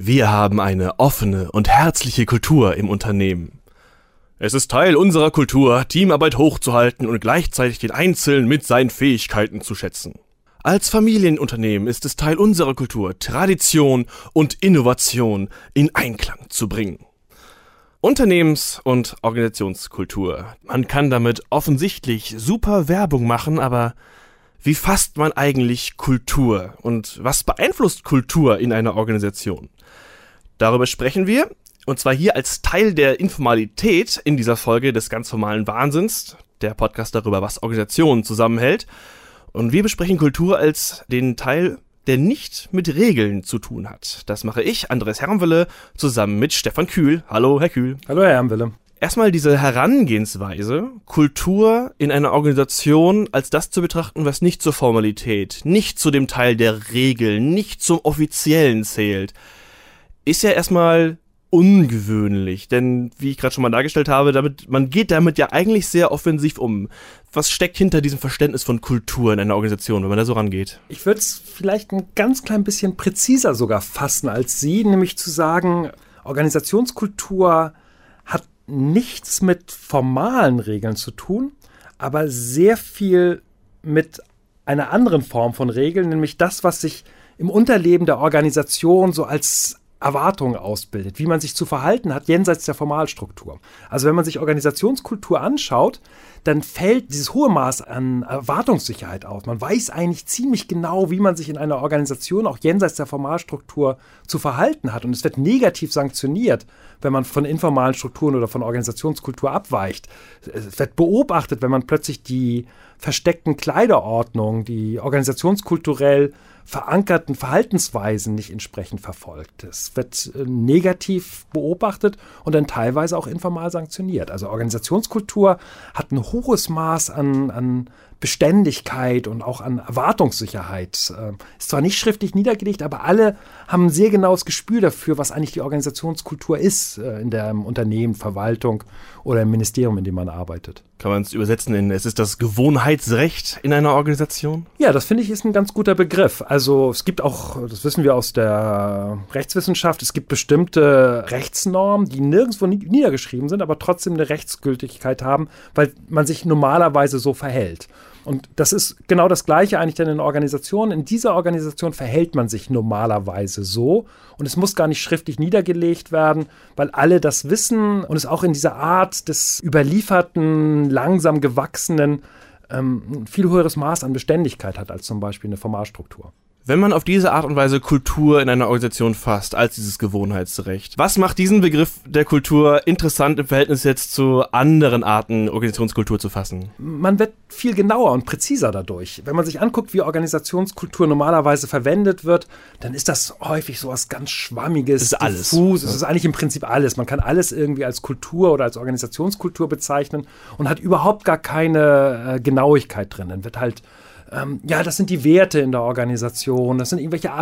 Wir haben eine offene und herzliche Kultur im Unternehmen. Es ist Teil unserer Kultur, Teamarbeit hochzuhalten und gleichzeitig den Einzelnen mit seinen Fähigkeiten zu schätzen. Als Familienunternehmen ist es Teil unserer Kultur, Tradition und Innovation in Einklang zu bringen. Unternehmens- und Organisationskultur. Man kann damit offensichtlich super Werbung machen, aber wie fasst man eigentlich Kultur und was beeinflusst Kultur in einer Organisation? Darüber sprechen wir, und zwar hier als Teil der Informalität in dieser Folge des ganz formalen Wahnsinns, der Podcast darüber, was Organisationen zusammenhält. Und wir besprechen Kultur als den Teil der nicht mit Regeln zu tun hat. Das mache ich, Andres Herrenwille, zusammen mit Stefan Kühl. Hallo, Herr Kühl. Hallo, Herr Herrenwille. Erstmal diese Herangehensweise, Kultur in einer Organisation als das zu betrachten, was nicht zur Formalität, nicht zu dem Teil der Regeln, nicht zum Offiziellen zählt, ist ja erstmal ungewöhnlich, denn wie ich gerade schon mal dargestellt habe, damit man geht damit ja eigentlich sehr offensiv um. Was steckt hinter diesem Verständnis von Kultur in einer Organisation, wenn man da so rangeht? Ich würde es vielleicht ein ganz klein bisschen präziser sogar fassen als Sie, nämlich zu sagen, Organisationskultur hat nichts mit formalen Regeln zu tun, aber sehr viel mit einer anderen Form von Regeln, nämlich das, was sich im Unterleben der Organisation so als Erwartungen ausbildet, wie man sich zu verhalten hat, jenseits der Formalstruktur. Also wenn man sich Organisationskultur anschaut, dann fällt dieses hohe Maß an Erwartungssicherheit auf. Man weiß eigentlich ziemlich genau, wie man sich in einer Organisation auch jenseits der Formalstruktur zu verhalten hat. Und es wird negativ sanktioniert, wenn man von informalen Strukturen oder von Organisationskultur abweicht. Es wird beobachtet, wenn man plötzlich die versteckten Kleiderordnungen, die organisationskulturell verankerten Verhaltensweisen nicht entsprechend verfolgt. Es wird äh, negativ beobachtet und dann teilweise auch informal sanktioniert. Also Organisationskultur hat ein hohes Maß an, an Beständigkeit und auch an Erwartungssicherheit. Ähm, ist zwar nicht schriftlich niedergelegt, aber alle haben ein sehr genaues Gespür dafür, was eigentlich die Organisationskultur ist äh, in der Unternehmen, Verwaltung oder im Ministerium, in dem man arbeitet. Kann man es übersetzen in, es ist das Gewohnheitsrecht in einer Organisation? Ja, das finde ich ist ein ganz guter Begriff. Also es gibt auch, das wissen wir aus der Rechtswissenschaft, es gibt bestimmte Rechtsnormen, die nirgendwo niedergeschrieben sind, aber trotzdem eine Rechtsgültigkeit haben, weil man sich normalerweise so verhält. Und das ist genau das Gleiche eigentlich dann in Organisationen. In dieser Organisation verhält man sich normalerweise so. Und es muss gar nicht schriftlich niedergelegt werden, weil alle das wissen und es auch in dieser Art des überlieferten, langsam gewachsenen ähm, ein viel höheres Maß an Beständigkeit hat als zum Beispiel eine Formalstruktur. Wenn man auf diese Art und Weise Kultur in einer Organisation fasst, als dieses Gewohnheitsrecht, was macht diesen Begriff der Kultur interessant im Verhältnis jetzt zu anderen Arten, Organisationskultur zu fassen? Man wird viel genauer und präziser dadurch. Wenn man sich anguckt, wie Organisationskultur normalerweise verwendet wird, dann ist das häufig so was ganz Schwammiges, ist alles. diffus. Es ist eigentlich im Prinzip alles. Man kann alles irgendwie als Kultur oder als Organisationskultur bezeichnen und hat überhaupt gar keine äh, Genauigkeit drin. Dann wird halt ähm, ja, das sind die Werte in der Organisation, das sind irgendwelche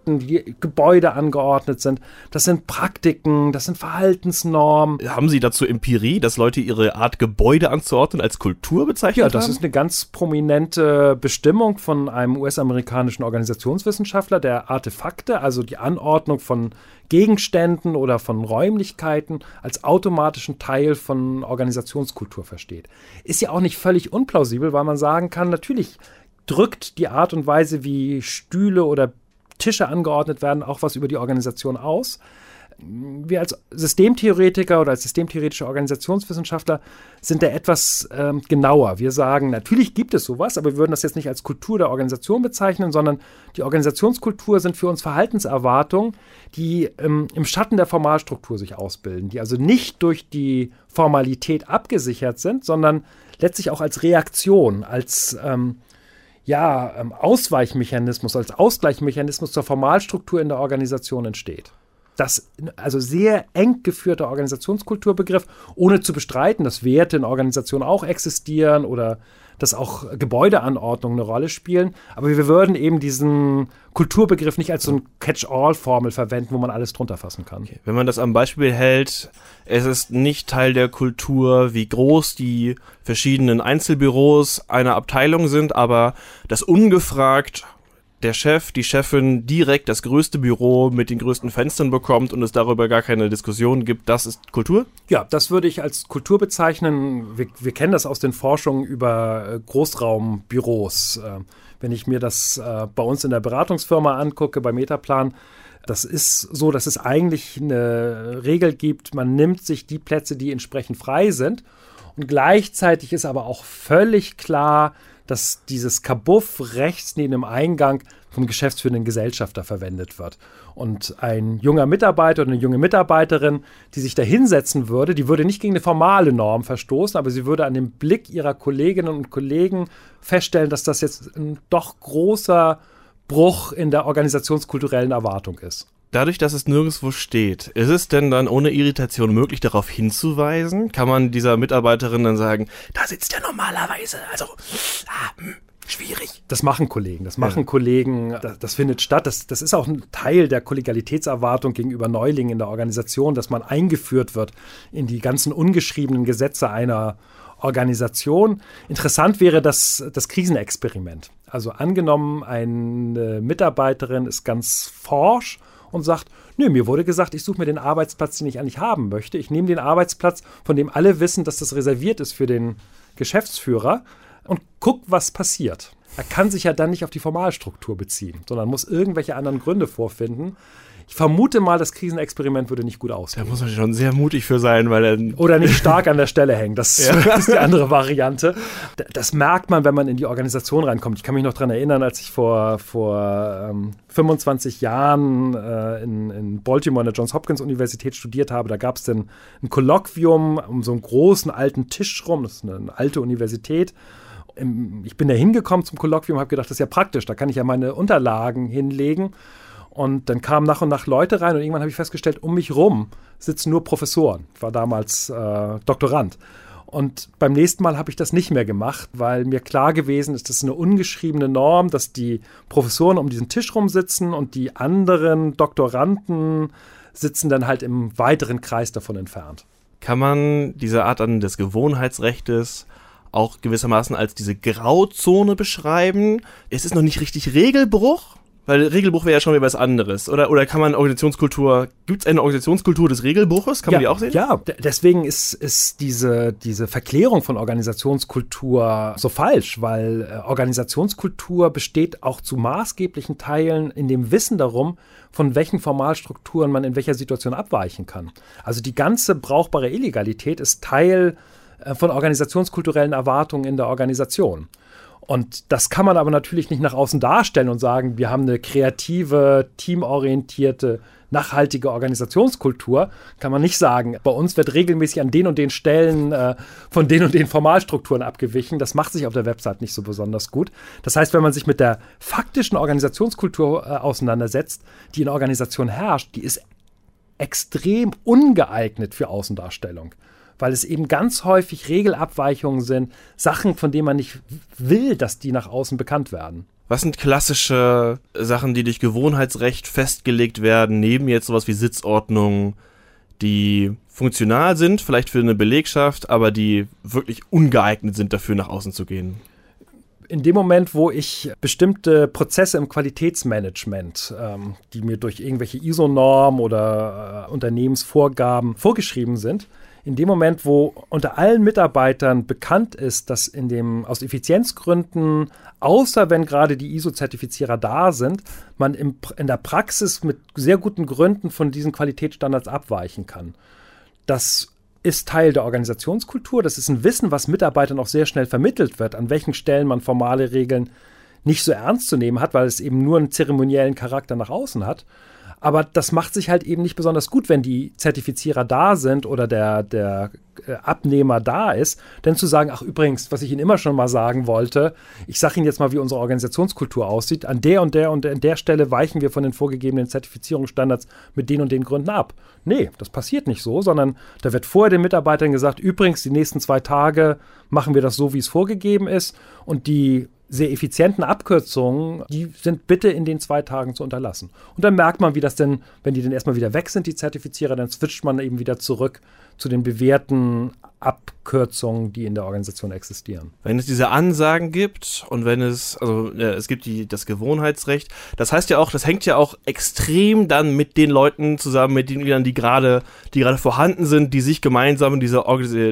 Artefakten, wie Gebäude angeordnet sind, das sind Praktiken, das sind Verhaltensnormen. Haben Sie dazu Empirie, dass Leute ihre Art Gebäude anzuordnen als Kultur bezeichnen? Ja, das haben? ist eine ganz prominente Bestimmung von einem US-amerikanischen Organisationswissenschaftler, der Artefakte, also die Anordnung von Gegenständen oder von Räumlichkeiten als automatischen Teil von Organisationskultur versteht. Ist ja auch nicht völlig unplausibel, weil man sagen kann, natürlich drückt die Art und Weise, wie Stühle oder Tische angeordnet werden, auch was über die Organisation aus. Wir als Systemtheoretiker oder als systemtheoretische Organisationswissenschaftler sind da etwas ähm, genauer. Wir sagen, natürlich gibt es sowas, aber wir würden das jetzt nicht als Kultur der Organisation bezeichnen, sondern die Organisationskultur sind für uns Verhaltenserwartungen, die ähm, im Schatten der Formalstruktur sich ausbilden, die also nicht durch die Formalität abgesichert sind, sondern letztlich auch als Reaktion, als ähm, ja, ähm, Ausweichmechanismus, als Ausgleichsmechanismus zur Formalstruktur in der Organisation entsteht. Das also sehr eng geführter Organisationskulturbegriff, ohne zu bestreiten, dass Werte in Organisationen auch existieren oder dass auch Gebäudeanordnungen eine Rolle spielen. Aber wir würden eben diesen Kulturbegriff nicht als so ein Catch-all-Formel verwenden, wo man alles drunter fassen kann. Okay. Wenn man das am Beispiel hält, es ist nicht Teil der Kultur, wie groß die verschiedenen Einzelbüros einer Abteilung sind, aber das ungefragt der Chef, die Chefin direkt das größte Büro mit den größten Fenstern bekommt und es darüber gar keine Diskussion gibt, das ist Kultur? Ja, das würde ich als Kultur bezeichnen. Wir, wir kennen das aus den Forschungen über äh, Großraumbüros. Äh, wenn ich mir das äh, bei uns in der Beratungsfirma angucke, bei Metaplan, das ist so, dass es eigentlich eine Regel gibt, man nimmt sich die Plätze, die entsprechend frei sind. Und gleichzeitig ist aber auch völlig klar, dass dieses Kabuff rechts neben dem Eingang vom geschäftsführenden Gesellschafter verwendet wird. Und ein junger Mitarbeiter oder eine junge Mitarbeiterin, die sich da hinsetzen würde, die würde nicht gegen eine formale Norm verstoßen, aber sie würde an dem Blick ihrer Kolleginnen und Kollegen feststellen, dass das jetzt ein doch großer Bruch in der organisationskulturellen Erwartung ist. Dadurch, dass es nirgendwo steht, ist es denn dann ohne Irritation möglich, darauf hinzuweisen? Kann man dieser Mitarbeiterin dann sagen, da sitzt er normalerweise, also ah, hm, schwierig. Das machen Kollegen, das machen ja. Kollegen, das, das, findet statt. Das, das ist auch ein Teil der Kollegialitätserwartung gegenüber Neulingen in der Organisation, dass man eingeführt wird in die ganzen ungeschriebenen Gesetze einer Organisation. Interessant wäre das, das Krisenexperiment. Also angenommen, eine Mitarbeiterin ist ganz forsch und sagt, nö, mir wurde gesagt, ich suche mir den Arbeitsplatz, den ich eigentlich haben möchte. Ich nehme den Arbeitsplatz, von dem alle wissen, dass das reserviert ist für den Geschäftsführer und guck, was passiert. Er kann sich ja dann nicht auf die Formalstruktur beziehen, sondern muss irgendwelche anderen Gründe vorfinden. Ich vermute mal, das Krisenexperiment würde nicht gut ausgehen. Da muss man schon sehr mutig für sein, weil er. Oder nicht stark an der Stelle hängen. Das ja. ist die andere Variante. Das merkt man, wenn man in die Organisation reinkommt. Ich kann mich noch daran erinnern, als ich vor, vor ähm, 25 Jahren äh, in, in, Baltimore an der Johns Hopkins Universität studiert habe. Da gab es dann ein Kolloquium um so einen großen alten Tisch rum. Das ist eine, eine alte Universität ich bin da hingekommen zum Kolloquium, habe gedacht, das ist ja praktisch, da kann ich ja meine Unterlagen hinlegen. Und dann kamen nach und nach Leute rein und irgendwann habe ich festgestellt, um mich rum sitzen nur Professoren. Ich war damals äh, Doktorand. Und beim nächsten Mal habe ich das nicht mehr gemacht, weil mir klar gewesen ist, das ist eine ungeschriebene Norm, dass die Professoren um diesen Tisch rum sitzen und die anderen Doktoranden sitzen dann halt im weiteren Kreis davon entfernt. Kann man diese Art an des Gewohnheitsrechtes auch gewissermaßen als diese Grauzone beschreiben? Es ist noch nicht richtig Regelbruch, weil Regelbruch wäre ja schon wieder was anderes. Oder, oder kann man Organisationskultur, gibt es eine Organisationskultur des Regelbruches? Kann ja, man die auch sehen? Ja, deswegen ist, ist diese, diese Verklärung von Organisationskultur so falsch, weil äh, Organisationskultur besteht auch zu maßgeblichen Teilen in dem Wissen darum, von welchen Formalstrukturen man in welcher Situation abweichen kann. Also die ganze brauchbare Illegalität ist Teil äh, von organisationskulturellen Erwartungen in der Organisation. Und das kann man aber natürlich nicht nach außen darstellen und sagen, wir haben eine kreative, teamorientierte, nachhaltige Organisationskultur. Kann man nicht sagen, bei uns wird regelmäßig an den und den Stellen äh, von den und den Formalstrukturen abgewichen. Das macht sich auf der Website nicht so besonders gut. Das heißt, wenn man sich mit der faktischen Organisationskultur äh, auseinandersetzt, die in der Organisation herrscht, die ist extrem ungeeignet für Außendarstellung weil es eben ganz häufig Regelabweichungen sind, Sachen, von denen man nicht will, dass die nach außen bekannt werden. Was sind klassische Sachen, die durch Gewohnheitsrecht festgelegt werden, neben jetzt sowas wie Sitzordnung, die funktional sind, vielleicht für eine Belegschaft, aber die wirklich ungeeignet sind dafür, nach außen zu gehen? in dem Moment, wo ich bestimmte Prozesse im Qualitätsmanagement, ähm, die mir durch irgendwelche ISO-Normen oder äh, Unternehmensvorgaben vorgeschrieben sind, in dem Moment, wo unter allen Mitarbeitern bekannt ist, dass in dem aus Effizienzgründen, außer wenn gerade die ISO-Zertifizierer da sind, man im, in der Praxis mit sehr guten Gründen von diesen Qualitätsstandards abweichen kann. Das ist Teil der Organisationskultur. Das ist ein Wissen, was Mitarbeitern auch sehr schnell vermittelt wird, an welchen Stellen man formale Regeln nicht so ernst zu nehmen hat, weil es eben nur einen zeremoniellen Charakter nach außen hat. Aber das macht sich halt eben nicht besonders gut, wenn die Zertifizierer da sind oder der, der äh, Abnehmer da ist. Denn zu sagen, ach übrigens, was ich Ihnen immer schon mal sagen wollte, ich sage Ihnen jetzt mal, wie unsere Organisationskultur aussieht. An der und der und an der Stelle weichen wir von den vorgegebenen Zertifizierungsstandards mit den und den Gründen ab. Nee, das passiert nicht so, sondern da wird vorher den Mitarbeitern gesagt, übrigens, die nächsten zwei Tage machen wir das so, wie es vorgegeben ist. Und die sehr effizienten Abkürzungen, die sind bitte in den zwei Tagen zu unterlassen. Und dann merkt man, wie das denn, wenn die dann erstmal wieder weg sind, die Zertifizierer, dann switcht man eben wieder zurück zu den bewährten Abkürzungen, die in der Organisation existieren. Wenn es diese Ansagen gibt und wenn es, also es gibt die, das Gewohnheitsrecht, das heißt ja auch, das hängt ja auch extrem dann mit den Leuten zusammen, mit den Mitgliedern, die gerade, die gerade vorhanden sind, die sich gemeinsam diese,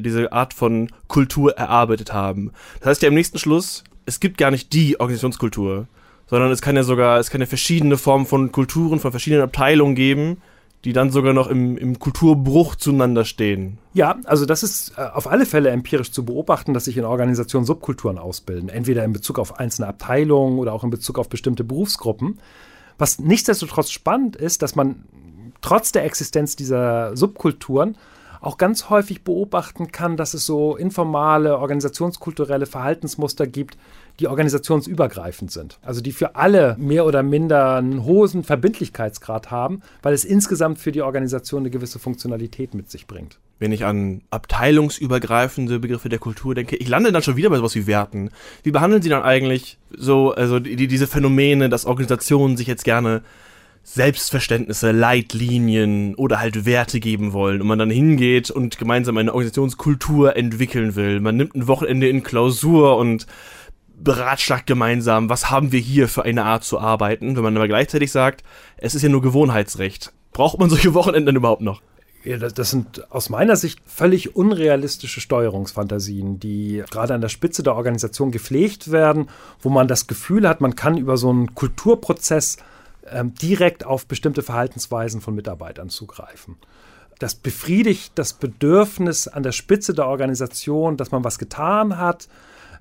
diese Art von Kultur erarbeitet haben. Das heißt ja im nächsten Schluss, es gibt gar nicht die Organisationskultur, sondern es kann ja sogar, es kann ja verschiedene Formen von Kulturen, von verschiedenen Abteilungen geben, die dann sogar noch im, im Kulturbruch zueinander stehen. Ja, also das ist äh, auf alle Fälle empirisch zu beobachten, dass sich in Organisationen Subkulturen ausbilden, entweder in Bezug auf einzelne Abteilungen oder auch in Bezug auf bestimmte Berufsgruppen. Was nichtsdestotrotz spannend ist, dass man trotz der Existenz dieser Subkulturen auch ganz häufig beobachten kann, dass es so informale, organisationskulturelle Verhaltensmuster gibt, die organisationsübergreifend sind. Also die für alle mehr oder minder einen hohen Verbindlichkeitsgrad haben, weil es insgesamt für die Organisation eine gewisse Funktionalität mit sich bringt. Wenn ich an abteilungsübergreifende Begriffe der Kultur denke, ich lande dann schon wieder bei sowas wie Werten. Wie behandeln Sie dann eigentlich so, also die, diese Phänomene, dass Organisationen sich jetzt gerne Selbstverständnisse, Leitlinien oder halt Werte geben wollen und man dann hingeht und gemeinsam eine Organisationskultur entwickeln will. Man nimmt ein Wochenende in Klausur und beratschlagt gemeinsam, was haben wir hier für eine Art zu arbeiten, wenn man aber gleichzeitig sagt, es ist ja nur Gewohnheitsrecht. Braucht man solche Wochenenden überhaupt noch? Ja, das sind aus meiner Sicht völlig unrealistische Steuerungsfantasien, die gerade an der Spitze der Organisation gepflegt werden, wo man das Gefühl hat, man kann über so einen Kulturprozess ähm, direkt auf bestimmte Verhaltensweisen von Mitarbeitern zugreifen. Das befriedigt das Bedürfnis an der Spitze der Organisation, dass man was getan hat.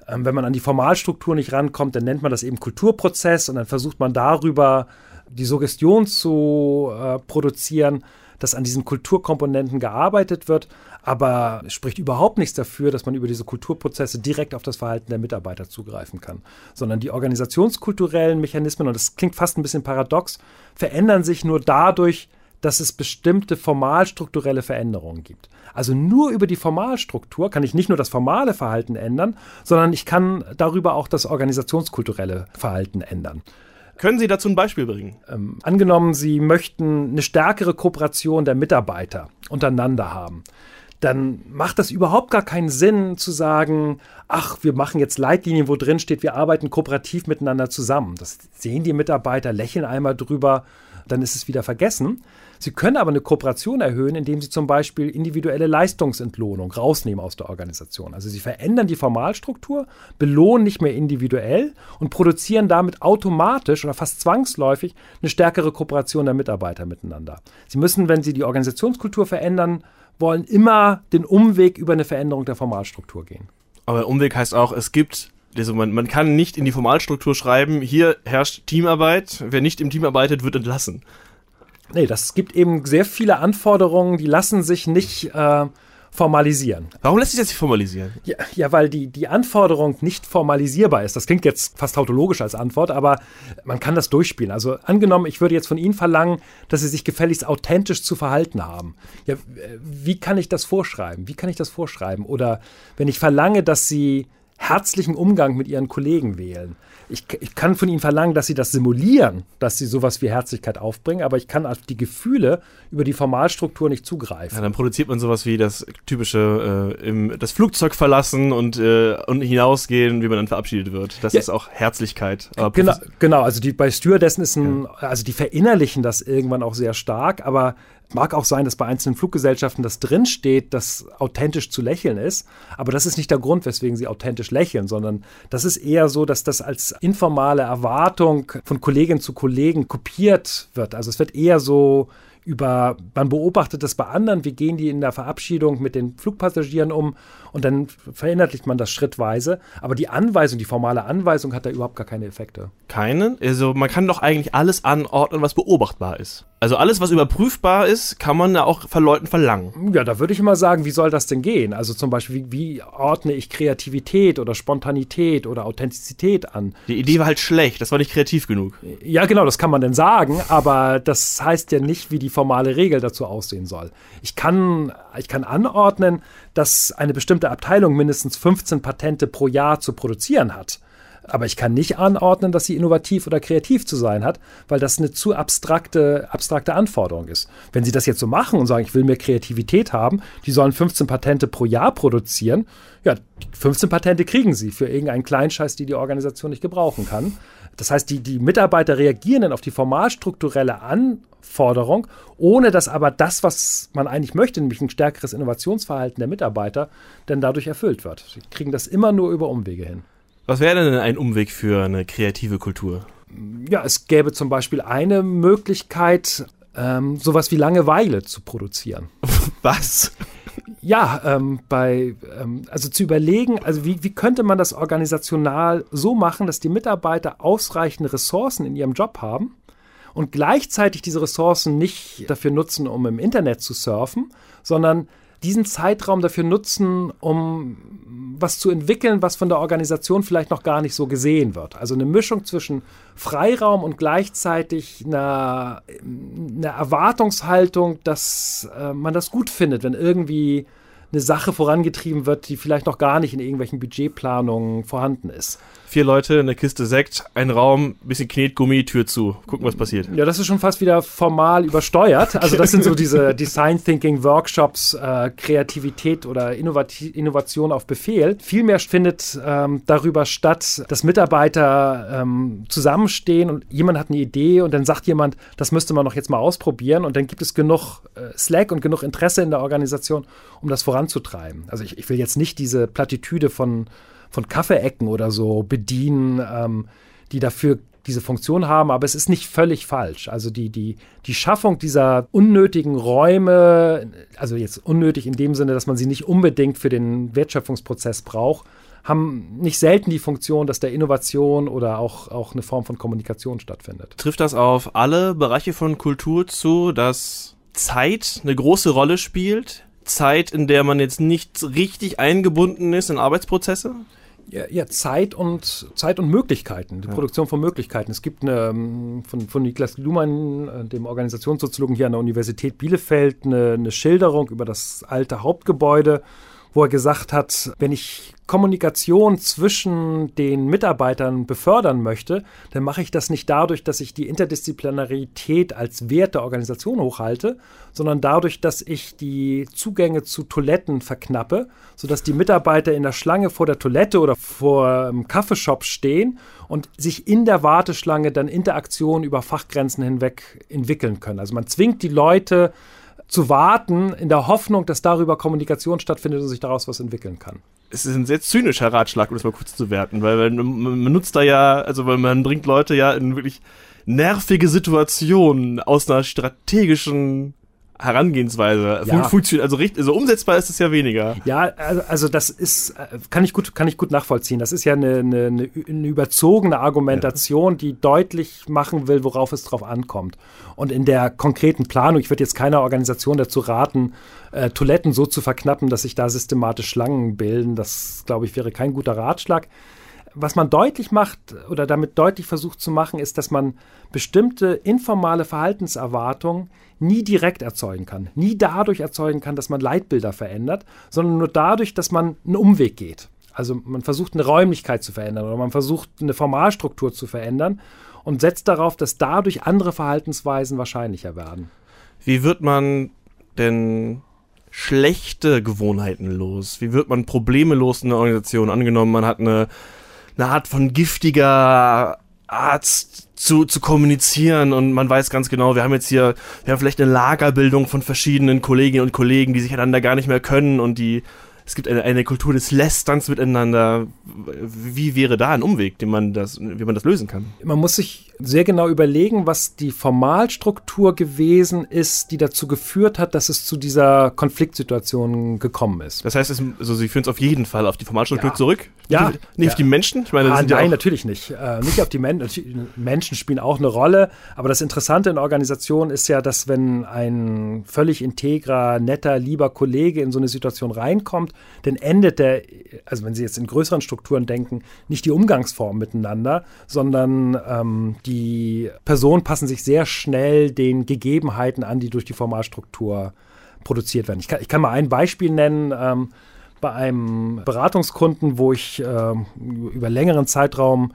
Ähm, wenn man an die Formalstruktur nicht rankommt, dann nennt man das eben Kulturprozess und dann versucht man darüber die Suggestion zu äh, produzieren, dass an diesen Kulturkomponenten gearbeitet wird, aber es spricht überhaupt nichts dafür, dass man über diese Kulturprozesse direkt auf das Verhalten der Mitarbeiter zugreifen kann, sondern die organisationskulturellen Mechanismen, und das klingt fast ein bisschen paradox, verändern sich nur dadurch, dass es bestimmte formalstrukturelle Veränderungen gibt. Also nur über die Formalstruktur kann ich nicht nur das formale Verhalten ändern, sondern ich kann darüber auch das organisationskulturelle Verhalten ändern. Können Sie dazu ein Beispiel bringen? Ähm, angenommen, Sie möchten eine stärkere Kooperation der Mitarbeiter untereinander haben dann macht das überhaupt gar keinen Sinn zu sagen, ach, wir machen jetzt Leitlinien, wo drin steht, wir arbeiten kooperativ miteinander zusammen. Das sehen die Mitarbeiter, lächeln einmal drüber, dann ist es wieder vergessen. Sie können aber eine Kooperation erhöhen, indem Sie zum Beispiel individuelle Leistungsentlohnung rausnehmen aus der Organisation. Also Sie verändern die Formalstruktur, belohnen nicht mehr individuell und produzieren damit automatisch oder fast zwangsläufig eine stärkere Kooperation der Mitarbeiter miteinander. Sie müssen, wenn Sie die Organisationskultur verändern wollen, immer den Umweg über eine Veränderung der Formalstruktur gehen. Aber Umweg heißt auch, es gibt also man, man kann nicht in die Formalstruktur schreiben, hier herrscht Teamarbeit, wer nicht im Team arbeitet, wird entlassen. Nee, das gibt eben sehr viele Anforderungen, die lassen sich nicht äh, formalisieren. Warum lässt sich das nicht formalisieren? Ja, ja, weil die, die Anforderung nicht formalisierbar ist. Das klingt jetzt fast tautologisch als Antwort, aber man kann das durchspielen. Also angenommen, ich würde jetzt von Ihnen verlangen, dass Sie sich gefälligst authentisch zu verhalten haben. Ja, wie kann ich das vorschreiben? Wie kann ich das vorschreiben? Oder wenn ich verlange, dass Sie herzlichen Umgang mit Ihren Kollegen wählen ich, ich, kann von ihnen verlangen, dass sie das simulieren, dass sie sowas wie Herzlichkeit aufbringen, aber ich kann auf die Gefühle über die Formalstruktur nicht zugreifen. Ja, dann produziert man sowas wie das typische äh, im, das Flugzeug verlassen und, äh, und hinausgehen, wie man dann verabschiedet wird. Das ja. ist auch Herzlichkeit. genau, genau, also die, bei Stewardessen ist ein, ja. also die verinnerlichen das irgendwann auch sehr stark, aber Mag auch sein, dass bei einzelnen Fluggesellschaften das drinsteht, dass authentisch zu lächeln ist. Aber das ist nicht der Grund, weswegen sie authentisch lächeln, sondern das ist eher so, dass das als informale Erwartung von Kollegin zu Kollegen kopiert wird. Also es wird eher so über, man beobachtet das bei anderen, wie gehen die in der Verabschiedung mit den Flugpassagieren um und dann verinnerlicht man das schrittweise. Aber die Anweisung, die formale Anweisung hat da überhaupt gar keine Effekte. Keine? Also man kann doch eigentlich alles anordnen, was beobachtbar ist. Also alles, was überprüfbar ist, kann man ja auch von Leuten verlangen. Ja, da würde ich immer sagen, wie soll das denn gehen? Also zum Beispiel, wie, wie, ordne ich Kreativität oder Spontanität oder Authentizität an? Die Idee war halt schlecht, das war nicht kreativ genug. Ja, genau, das kann man denn sagen, aber das heißt ja nicht, wie die formale Regel dazu aussehen soll. Ich kann, ich kann anordnen, dass eine bestimmte Abteilung mindestens 15 Patente pro Jahr zu produzieren hat. Aber ich kann nicht anordnen, dass sie innovativ oder kreativ zu sein hat, weil das eine zu abstrakte, abstrakte Anforderung ist. Wenn sie das jetzt so machen und sagen, ich will mehr Kreativität haben, die sollen 15 Patente pro Jahr produzieren, ja, 15 Patente kriegen sie für irgendeinen Kleinscheiß, die die Organisation nicht gebrauchen kann. Das heißt, die, die Mitarbeiter reagieren dann auf die formalstrukturelle Anforderung, ohne dass aber das, was man eigentlich möchte, nämlich ein stärkeres Innovationsverhalten der Mitarbeiter, denn dadurch erfüllt wird. Sie kriegen das immer nur über Umwege hin. Was wäre denn ein Umweg für eine kreative Kultur? Ja, es gäbe zum Beispiel eine Möglichkeit, ähm, sowas wie Langeweile zu produzieren. Was? Ja, ähm, bei, ähm, also zu überlegen, also wie, wie könnte man das organisational so machen, dass die Mitarbeiter ausreichend Ressourcen in ihrem Job haben und gleichzeitig diese Ressourcen nicht dafür nutzen, um im Internet zu surfen, sondern diesen Zeitraum dafür nutzen, um was zu entwickeln, was von der Organisation vielleicht noch gar nicht so gesehen wird. Also eine Mischung zwischen Freiraum und gleichzeitig einer, einer Erwartungshaltung, dass äh, man das gut findet, wenn irgendwie eine Sache vorangetrieben wird, die vielleicht noch gar nicht in irgendwelchen Budgetplanungen vorhanden ist vier Leute, eine Kiste Sekt, ein Raum, bisschen Knetgummi, Tür zu. Gucken, was passiert. Ja, das ist schon fast wieder formal übersteuert. Also das sind so diese Design Thinking Workshops, äh, Kreativität oder Innovati Innovation auf Befehl. Vielmehr findet ähm, darüber statt, dass Mitarbeiter ähm, zusammenstehen und jemand hat eine Idee und dann sagt jemand, das müsste man doch jetzt mal ausprobieren und dann gibt es genug äh, Slack und genug Interesse in der Organisation, um das voranzutreiben. Also ich, ich will jetzt nicht diese Plattitüde von von Kaffeeecken oder so bedienen, ähm, die dafür diese Funktion haben, aber es ist nicht völlig falsch. Also die, die, die Schaffung dieser unnötigen Räume, also jetzt unnötig in dem Sinne, dass man sie nicht unbedingt für den Wertschöpfungsprozess braucht, haben nicht selten die Funktion, dass da Innovation oder auch, auch eine Form von Kommunikation stattfindet. Trifft das auf alle Bereiche von Kultur zu, dass Zeit eine große Rolle spielt? Zeit, in der man jetzt nicht richtig eingebunden ist in Arbeitsprozesse? Ja, ja, Zeit und Zeit und Möglichkeiten, die ja. Produktion von Möglichkeiten. Es gibt eine ähm, von, von Niklas Luhmann, äh, dem Organisationssoziologen hier an der Universität Bielefeld, eine, eine Schilderung über das alte Hauptgebäude, wo er gesagt hat, wenn ich Kommunikation zwischen den Mitarbeitern befördern möchte, dann mache ich das nicht dadurch, dass ich die Interdisziplinarität als Wert der Organisation hochhalte, sondern dadurch, dass ich die Zugänge zu Toiletten verknappe, sodass die Mitarbeiter in der Schlange vor der Toilette oder vor dem Kaffeeshop stehen und sich in der Warteschlange dann Interaktionen über Fachgrenzen hinweg entwickeln können. Also man zwingt die Leute, zu warten, in der Hoffnung, dass darüber Kommunikation stattfindet und sich daraus was entwickeln kann. Es ist ein sehr zynischer Ratschlag, um das mal kurz zu werten, weil man, man nutzt da ja, also weil man bringt Leute ja in wirklich nervige Situationen aus einer strategischen Herangehensweise ja. funktioniert. Also, richtig, also umsetzbar ist es ja weniger. Ja, also, also das ist, äh, kann ich gut, kann ich gut nachvollziehen. Das ist ja eine, eine, eine überzogene Argumentation, ja. die deutlich machen will, worauf es drauf ankommt. Und in der konkreten Planung, ich würde jetzt keiner Organisation dazu raten, äh, Toiletten so zu verknappen, dass sich da systematisch Schlangen bilden. Das, glaube ich, wäre kein guter Ratschlag was man deutlich macht oder damit deutlich versucht zu machen, ist, dass man bestimmte informale Verhaltenserwartungen nie direkt erzeugen kann. Nie dadurch erzeugen kann, dass man Leitbilder verändert, sondern nur dadurch, dass man einen Umweg geht. Also man versucht eine Räumlichkeit zu verändern oder man versucht eine Formalstruktur zu verändern und setzt darauf, dass dadurch andere Verhaltensweisen wahrscheinlicher werden. Wie wird man denn schlechte Gewohnheiten los? Wie wird man Probleme los in der Organisation? Angenommen, man hat eine eine Art von giftiger Art zu, zu kommunizieren und man weiß ganz genau, wir haben jetzt hier, wir haben vielleicht eine Lagerbildung von verschiedenen Kolleginnen und Kollegen, die sich einander gar nicht mehr können und die es gibt eine, eine Kultur des Lästerns miteinander. Wie wäre da ein Umweg, den man das, wie man das lösen kann? Man muss sich sehr genau überlegen, was die Formalstruktur gewesen ist, die dazu geführt hat, dass es zu dieser Konfliktsituation gekommen ist. Das heißt, es, also Sie führen es auf jeden Fall auf die Formalstruktur ja. zurück? Ja. Nicht ja. auf die Menschen? Ich meine, ah, nein, natürlich nicht. Äh, nicht auf die Menschen. Menschen spielen auch eine Rolle. Aber das Interessante in Organisationen ist ja, dass wenn ein völlig integrer, netter, lieber Kollege in so eine Situation reinkommt, dann endet der, also wenn Sie jetzt in größeren Strukturen denken, nicht die Umgangsform miteinander, sondern ähm, die Personen passen sich sehr schnell den Gegebenheiten an, die durch die Formalstruktur produziert werden. Ich kann, ich kann mal ein Beispiel nennen. Ähm, bei einem Beratungskunden, wo ich äh, über längeren Zeitraum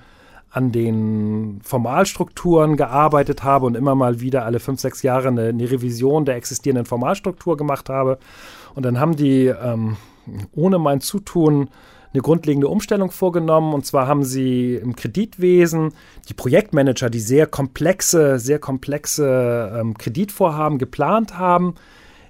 an den Formalstrukturen gearbeitet habe und immer mal wieder alle fünf, sechs Jahre eine, eine Revision der existierenden Formalstruktur gemacht habe. Und dann haben die ähm, ohne mein Zutun eine grundlegende Umstellung vorgenommen. Und zwar haben sie im Kreditwesen die Projektmanager, die sehr komplexe, sehr komplexe ähm, Kreditvorhaben geplant haben,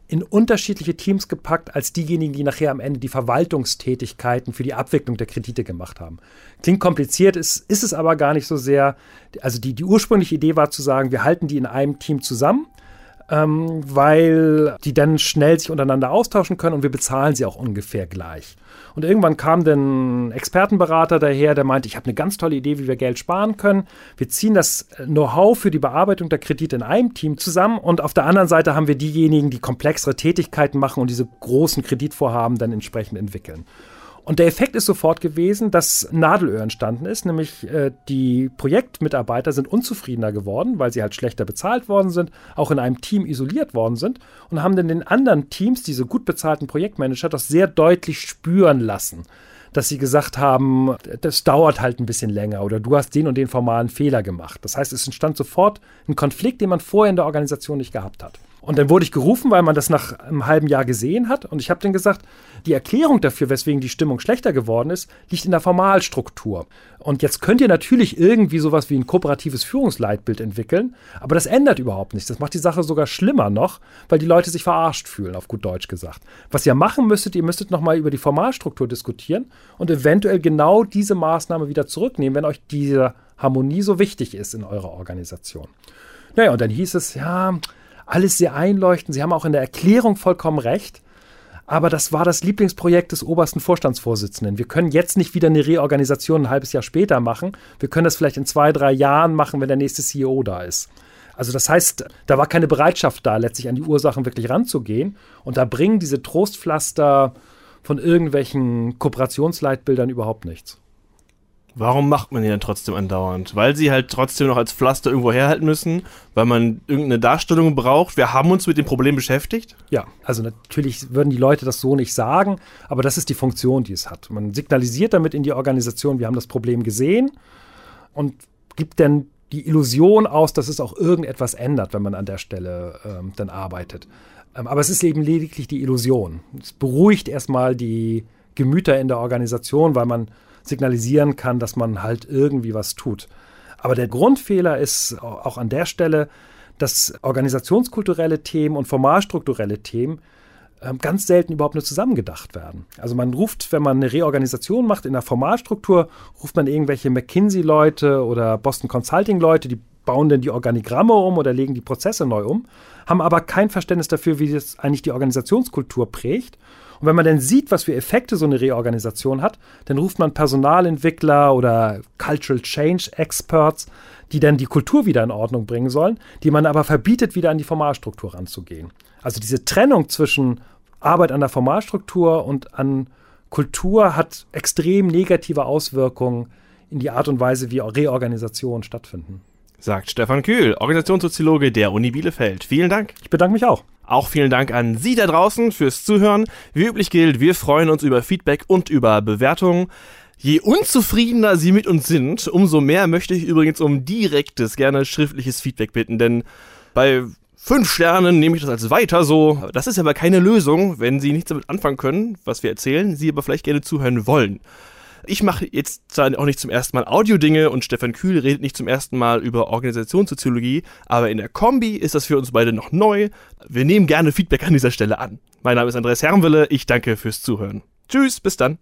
in unterschiedliche Teams gepackt als diejenigen, die nachher am Ende die Verwaltungstätigkeiten für die Abwicklung der Kredite gemacht haben. Klingt kompliziert, ist, ist es aber gar nicht so sehr. Also die, die ursprüngliche Idee war zu sagen, wir halten die in einem Team zusammen ähm, weil die dann schnell sich untereinander austauschen können und wir bezahlen sie auch ungefähr gleich. Und irgendwann kam dann ein Expertenberater daher, der meinte, ich habe eine ganz tolle Idee, wie wir Geld sparen können. Wir ziehen das Know-how für die Bearbeitung der Kredite in einem Team zusammen und auf der anderen Seite haben wir diejenigen, die komplexere Tätigkeiten machen und diese großen Kreditvorhaben dann entsprechend entwickeln. Und der Effekt ist sofort gewesen, dass Nadelöhr entstanden ist, nämlich äh, die Projektmitarbeiter sind unzufriedener geworden, weil sie halt schlechter bezahlt worden sind, auch in einem Team isoliert worden sind und haben dann den anderen Teams, diese gut bezahlten Projektmanager, das sehr deutlich spüren lassen dass sie gesagt haben, das dauert halt ein bisschen länger oder du hast den und den formalen Fehler gemacht. Das heißt, es entstand sofort ein Konflikt, den man vorher in der Organisation nicht gehabt hat. Und dann wurde ich gerufen, weil man das nach einem halben Jahr gesehen hat. Und ich habe dann gesagt, die Erklärung dafür, weswegen die Stimmung schlechter geworden ist, liegt in der Formalstruktur. Und jetzt könnt ihr natürlich irgendwie sowas wie ein kooperatives Führungsleitbild entwickeln, aber das ändert überhaupt nichts. Das macht die Sache sogar schlimmer noch, weil die Leute sich verarscht fühlen, auf gut Deutsch gesagt. Was ihr machen müsstet, ihr müsstet nochmal über die Formalstruktur diskutieren und eventuell genau diese Maßnahme wieder zurücknehmen, wenn euch diese Harmonie so wichtig ist in eurer Organisation. Naja, und dann hieß es, ja, alles sehr einleuchtend. Sie haben auch in der Erklärung vollkommen recht. Aber das war das Lieblingsprojekt des obersten Vorstandsvorsitzenden. Wir können jetzt nicht wieder eine Reorganisation ein halbes Jahr später machen. Wir können das vielleicht in zwei, drei Jahren machen, wenn der nächste CEO da ist. Also das heißt, da war keine Bereitschaft da, letztlich an die Ursachen wirklich ranzugehen. Und da bringen diese Trostpflaster von irgendwelchen Kooperationsleitbildern überhaupt nichts. Warum macht man die dann trotzdem andauernd? Weil sie halt trotzdem noch als Pflaster irgendwo herhalten müssen, weil man irgendeine Darstellung braucht. Wir haben uns mit dem Problem beschäftigt. Ja, also natürlich würden die Leute das so nicht sagen, aber das ist die Funktion, die es hat. Man signalisiert damit in die Organisation, wir haben das Problem gesehen und gibt dann die Illusion aus, dass es auch irgendetwas ändert, wenn man an der Stelle ähm, dann arbeitet. Ähm, aber es ist eben lediglich die Illusion. Es beruhigt erstmal die Gemüter in der Organisation, weil man signalisieren kann, dass man halt irgendwie was tut. Aber der Grundfehler ist auch an der Stelle, dass organisationskulturelle Themen und formalstrukturelle Themen ähm, ganz selten überhaupt nur zusammengedacht werden. Also man ruft, wenn man eine Reorganisation macht in der Formalstruktur, ruft man irgendwelche McKinsey-Leute oder Boston Consulting-Leute, die bauen dann die Organigramme um oder legen die Prozesse neu um, haben aber kein Verständnis dafür, wie das eigentlich die Organisationskultur prägt und wenn man dann sieht, was für Effekte so eine Reorganisation hat, dann ruft man Personalentwickler oder Cultural Change Experts, die dann die Kultur wieder in Ordnung bringen sollen, die man aber verbietet, wieder an die Formalstruktur ranzugehen. Also diese Trennung zwischen Arbeit an der Formalstruktur und an Kultur hat extrem negative Auswirkungen in die Art und Weise, wie Reorganisationen stattfinden. Sagt Stefan Kühl, Organisationssoziologe der Uni Bielefeld. Vielen Dank. Ich bedanke mich auch. Auch vielen Dank an Sie da draußen fürs Zuhören. Wie üblich gilt, wir freuen uns über Feedback und über Bewertungen. Je unzufriedener Sie mit uns sind, umso mehr möchte ich übrigens um direktes, gerne schriftliches Feedback bitten, denn bei fünf Sternen nehme ich das als weiter so. Das ist aber keine Lösung, wenn Sie nichts damit anfangen können, was wir erzählen, Sie aber vielleicht gerne zuhören wollen. Ich mache jetzt zwar auch nicht zum ersten Mal Audio-Dinge und Stefan Kühl redet nicht zum ersten Mal über Organisationssoziologie, aber in der Kombi ist das für uns beide noch neu. Wir nehmen gerne Feedback an dieser Stelle an. Mein Name ist Andreas Herrenwille, ich danke fürs Zuhören. Tschüss, bis dann.